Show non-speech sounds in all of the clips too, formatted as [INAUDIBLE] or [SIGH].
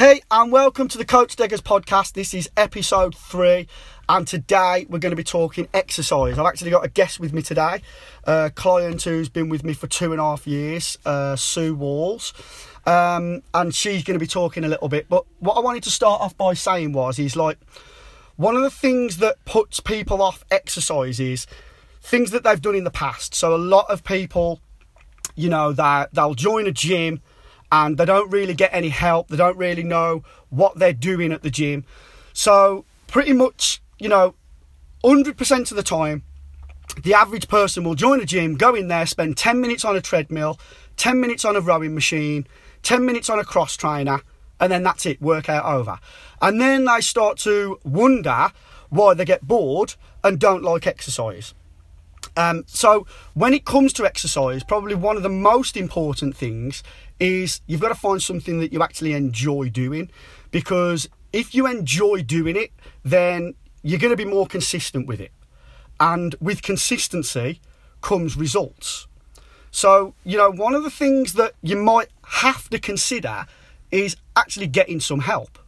Hey, and welcome to the Coach Deggers podcast. This is episode three, and today we're going to be talking exercise. I've actually got a guest with me today, a client who's been with me for two and a half years, uh, Sue Walls, um, and she's going to be talking a little bit. But what I wanted to start off by saying was, is like one of the things that puts people off exercise is things that they've done in the past. So a lot of people, you know, that they'll join a gym and they don't really get any help. They don't really know what they're doing at the gym. So pretty much, you know, 100% of the time, the average person will join a gym, go in there, spend 10 minutes on a treadmill, 10 minutes on a rowing machine, 10 minutes on a cross trainer, and then that's it, workout over. And then they start to wonder why they get bored and don't like exercise. Um, so, when it comes to exercise, probably one of the most important things is you've got to find something that you actually enjoy doing because if you enjoy doing it, then you're going to be more consistent with it. And with consistency comes results. So, you know, one of the things that you might have to consider is actually getting some help.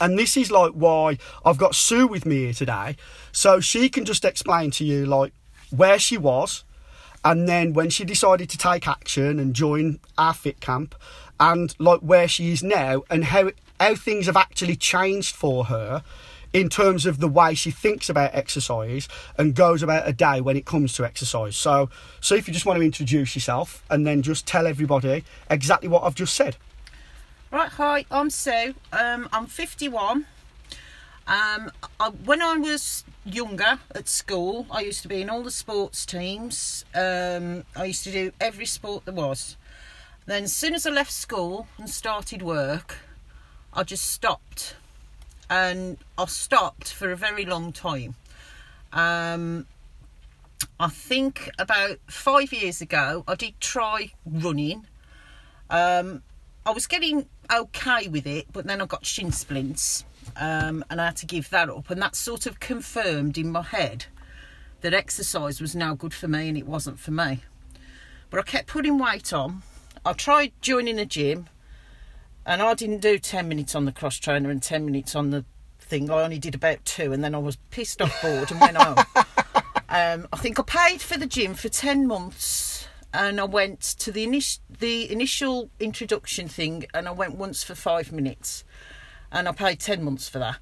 And this is like why I've got Sue with me here today. So she can just explain to you, like, where she was, and then when she decided to take action and join our fit camp, and like where she is now, and how how things have actually changed for her in terms of the way she thinks about exercise and goes about a day when it comes to exercise. So, so if you just want to introduce yourself and then just tell everybody exactly what I've just said. Right, hi, I'm Sue. Um, I'm 51. Um, I, when I was younger at school, I used to be in all the sports teams. Um, I used to do every sport there was. Then, as soon as I left school and started work, I just stopped. And I stopped for a very long time. Um, I think about five years ago, I did try running. Um, I was getting okay with it, but then I got shin splints um, and I had to give that up. And that sort of confirmed in my head that exercise was now good for me and it wasn't for me. But I kept putting weight on. I tried joining a gym and I didn't do 10 minutes on the cross trainer and 10 minutes on the thing. I only did about two and then I was pissed off bored and went home. [LAUGHS] Um, I think I paid for the gym for 10 months and I went to the, init- the initial introduction thing and I went once for five minutes and I paid 10 months for that.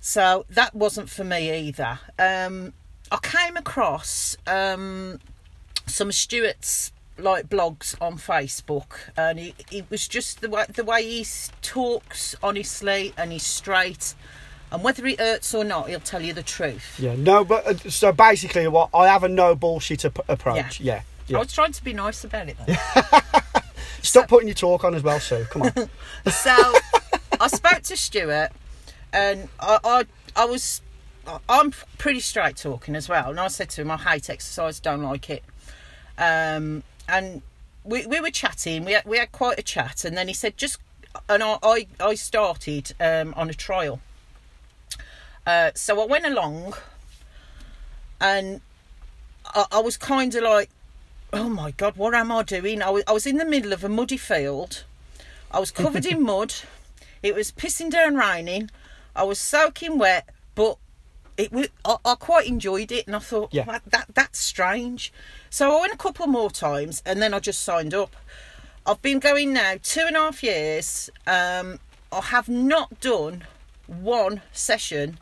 So that wasn't for me either. Um, I came across um, some Stuart's like blogs on Facebook, and it, it was just the way the way he talks honestly and he's straight. And whether he hurts or not, he'll tell you the truth. Yeah, no, but uh, so basically, what I have a no bullshit ap- approach. Yeah. yeah. I was trying to be nice about it though. [LAUGHS] Stop putting your talk on as well, Sue. Come on. [LAUGHS] so I spoke to Stuart, and I, I, I was, I'm pretty straight talking as well. And I said to him, I hate exercise, don't like it. Um, and we, we were chatting, we had, we had quite a chat, and then he said, just, and I, I, I started um, on a trial. Uh, so I went along, and I, I was kind of like, oh my god, what am I doing? I was, I was in the middle of a muddy field. I was covered in [LAUGHS] mud. It was pissing down raining. I was soaking wet, but it was, I, I quite enjoyed it, and I thought, Yeah. that, that that's strange. So I went a couple more times, and then I just signed up. I've been going now two and a half years. Um, I have not done one session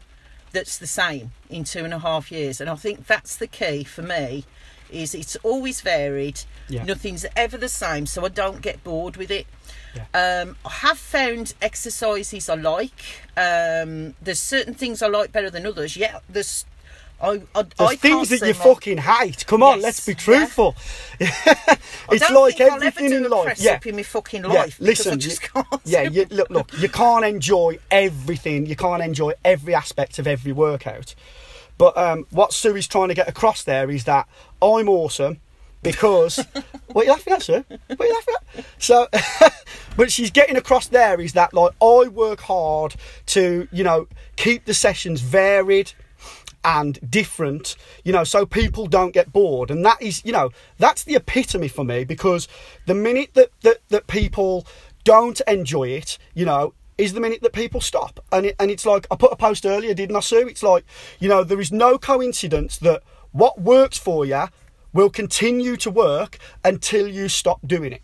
that's the same in two and a half years, and I think that's the key for me. Is it's always varied. Yeah. Nothing's ever the same, so I don't get bored with it. Yeah. Um, I have found exercises I like. Um, there's certain things I like better than others. Yeah, there's. I, I, There's I things that you my- fucking hate. Come on, Yes, let's be yeah. truthful. [LAUGHS] I it's like think I'll ever everything in life. Yeah. in my fucking life. because listen, I just you- [LAUGHS] can't. yeah, you, look, look, you can't enjoy everything. You can't enjoy every aspect of every workout. But um, what Sue is trying to get across there is that I'm awesome because [LAUGHS] what are you laughing at, Sue? What are you laughing at? So, [LAUGHS] but she's getting across there is that like I work hard to you know keep the sessions varied and different, you know, so people don't get bored. And that is, you know, that's the epitome for me because the minute that, that, that people don't enjoy it, you know, is the minute that people stop. And it, and it's like I put a post earlier, didn't I, Sue? It's like you know there is no coincidence that what works for you will continue to work until you stop doing it.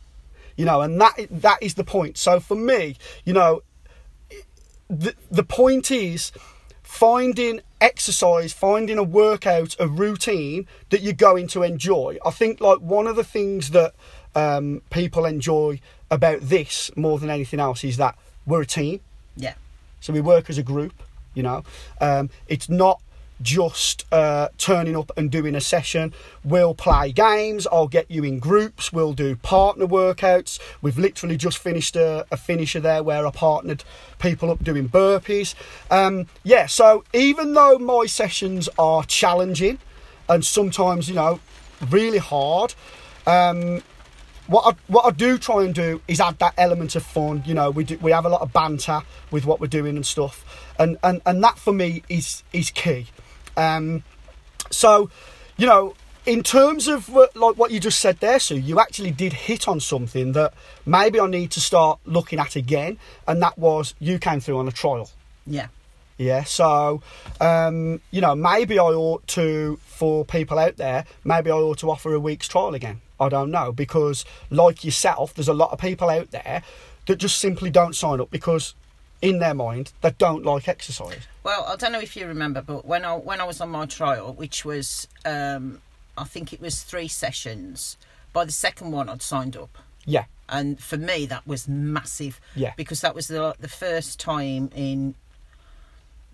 You know, and that that is the point. So for me, you know, the the point is finding exercise, finding a workout, a routine that you're going to enjoy. I think like one of the things that um, people enjoy about this more than anything else is that we're a team. Yeah. So we work as a group, you know. Um, it's not just uh, turning up and doing a session. We'll play games. I'll get you in groups. We'll do partner workouts. We've literally just finished a, a finisher there where I partnered people up doing burpees. Um, yeah, so even though my sessions are challenging and sometimes, you know, really hard, um, what I, what I do try and do is add that element of fun. You know, we do, we have a lot of banter with what we're doing and stuff, and and, and that for me is is key. Um, so, you know, in terms of like what you just said there, Sue, you actually did hit on something that maybe I need to start looking at again, and that was you came through on a trial. Yeah. Yeah, so um, you know, maybe I ought to, for people out there, maybe I ought to offer a week's trial again. I don't know because, like yourself, there's a lot of people out there that just simply don't sign up because, in their mind, they don't like exercise. Well, I don't know if you remember, but when I when I was on my trial, which was um, I think it was three sessions. By the second one, I'd signed up. Yeah. And for me, that was massive. Yeah. Because that was the the first time in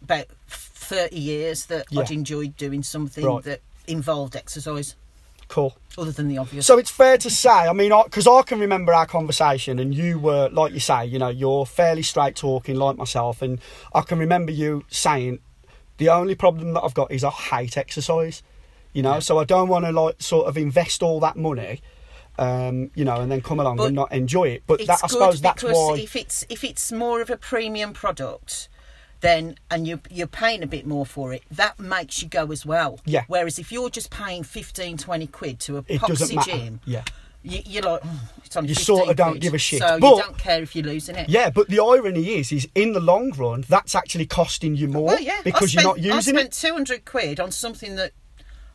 about thirty years that Yeah. I'd enjoyed doing something Right. that involved exercise, Cool. other than the obvious. So it's fair to say, I mean, because I, can remember our conversation, and you were, like you say, you know, you're fairly straight talking, like myself, and I can remember you saying, the only problem that I've got is I hate exercise, you know, so I don't want to like sort of invest all that money, um, you know, and then come along But and not enjoy it. But that, I suppose that's why, if it's if it's more of a premium product, then and you you're paying a bit more for it, that makes you go as well. Yeah. Whereas if you're just paying 15, 20 quid to a it doesn't poxy gym, Yeah. you, you're like, "Oh, it's only You sorta don't quid." give a shit. So But- you don't care if you're losing it. Yeah, but the irony is, is in the long run, that's actually costing you more Well, yeah. because I you're not spent, using I it. spent 200 quid on something that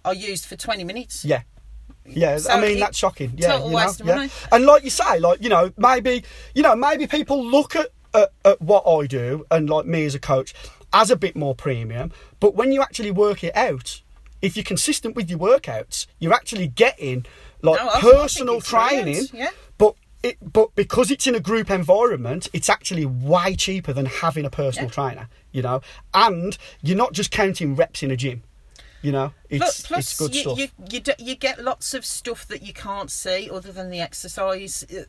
I used for 20 minutes. Yeah. Yeah, So I mean that's shocking. Yeah, total you know, waste of yeah. money. And like you say, like you know, maybe you know, maybe people look at, at at what I do and like me as a coach as a bit more premium. But when you actually work it out, if you're consistent with your workouts, you're actually getting like No, I think- I think personal training. yeah. But it, but because it's in a group environment, it's actually way cheaper than having a personal Yeah. trainer. You know, and you're not just counting reps in a gym. You know, it's Plus, it's good you, stuff. You, you, d- you get lots of stuff that you can't see other than the exercise. Uh,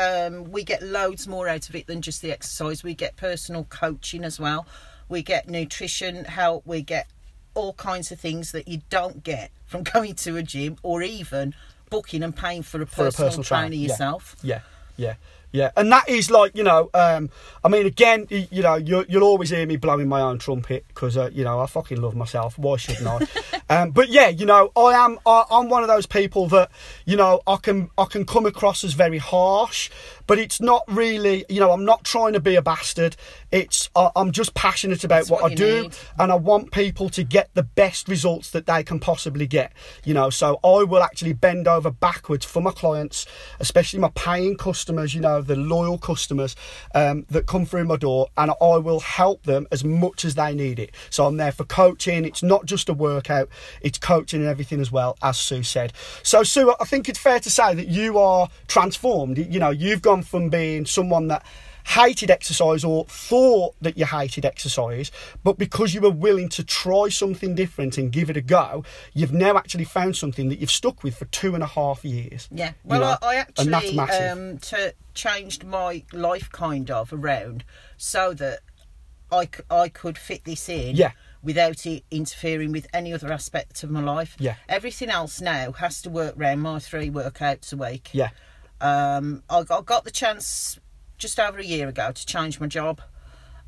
Um, we get loads more out of it than just the exercise. We get personal coaching as well. We get nutrition help. We get all kinds of things that you don't get from [LAUGHS] going to a gym or even booking and paying for a for a personal, personal trainer trainer, yourself. Yeah, yeah, yeah. Yeah, and that is like you know, um, I mean, again, you know, you'll, you'll always hear me blowing my own trumpet because uh, you know I fucking love myself. Why shouldn't I? [LAUGHS] um, but yeah, you know, I am. I, I'm one of those people that you know I can I can come across as very harsh, but it's not really. You know, I'm not trying to be a bastard. It's I, I'm just passionate about That's what, what I do, need. and I want people to get the best results that they can possibly get. You know, so I will actually bend over backwards for my clients, especially my paying customers. You know, the loyal customers um, that come through my door, and I will help them as much as they need it. So I'm there for coaching. It's not just a workout; it's coaching and everything as well, as Sue said. So Sue, I think it's fair to say that you are transformed. You know, you've gone from being someone that hated exercise or thought that you hated exercise, but because you were willing to try something different and give it a go, you've now actually found something that you've stuck with for two and a half years. Yeah. you Well, know, I, I actually um, to changed my life kind of around so that I, c- I could fit this in Yeah. Without it interfering with any other aspect of my life. Yeah. Everything else now has to work around my three workouts a week. yeah, Um, I, got- I got the chance just over a year ago to change my job.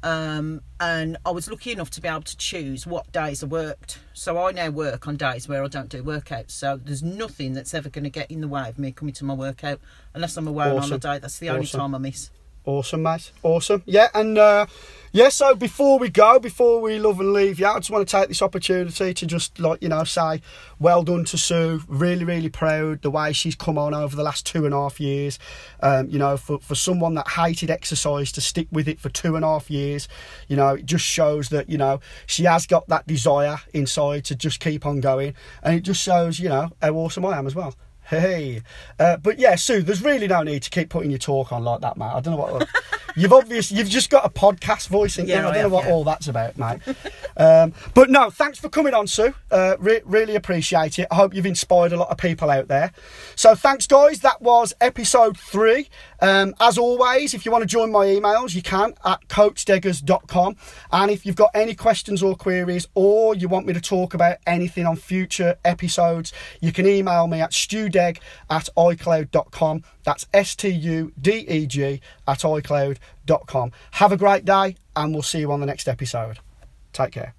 Um, and I was lucky enough to be able to choose what days I worked. So I now work on days where I don't do workouts. So there's nothing that's ever going to get in the way of me coming to my workout unless I'm away on Awesome. holiday. That's the only time I miss. Awesome, mate. Awesome. Yeah, and uh, yeah. So before we go, before we love and leave you, I just want to take this opportunity to just like you know say, well done to Sue. Really, really proud the way she's come on over the last two and a half years. Um, you know, for for someone that hated exercise to stick with it for two and a half years, you know, it just shows that you know she has got that desire inside to just keep on going, and it just shows you know how awesome I am as well. Hey, uh, but yeah, Sue. There's really no need to keep putting your talk on like that, mate. I don't know what [LAUGHS] you've obviously you've just got a podcast voice, and Yeah, I don't I know have, what yeah. all that's about, mate. um, but no, thanks for coming on, Sue. Uh, re- really appreciate it. I hope you've inspired a lot of people out there. So thanks, guys. That was episode three. Um, as always, if you want to join my emails, you can at coachdeggers.com. And if you've got any questions or queries, or you want me to talk about anything on future episodes, you can email me at studeg at iCloud.com. That's S T U D E G at iCloud.com. Have a great day, and we'll see you on the next episode. Take care.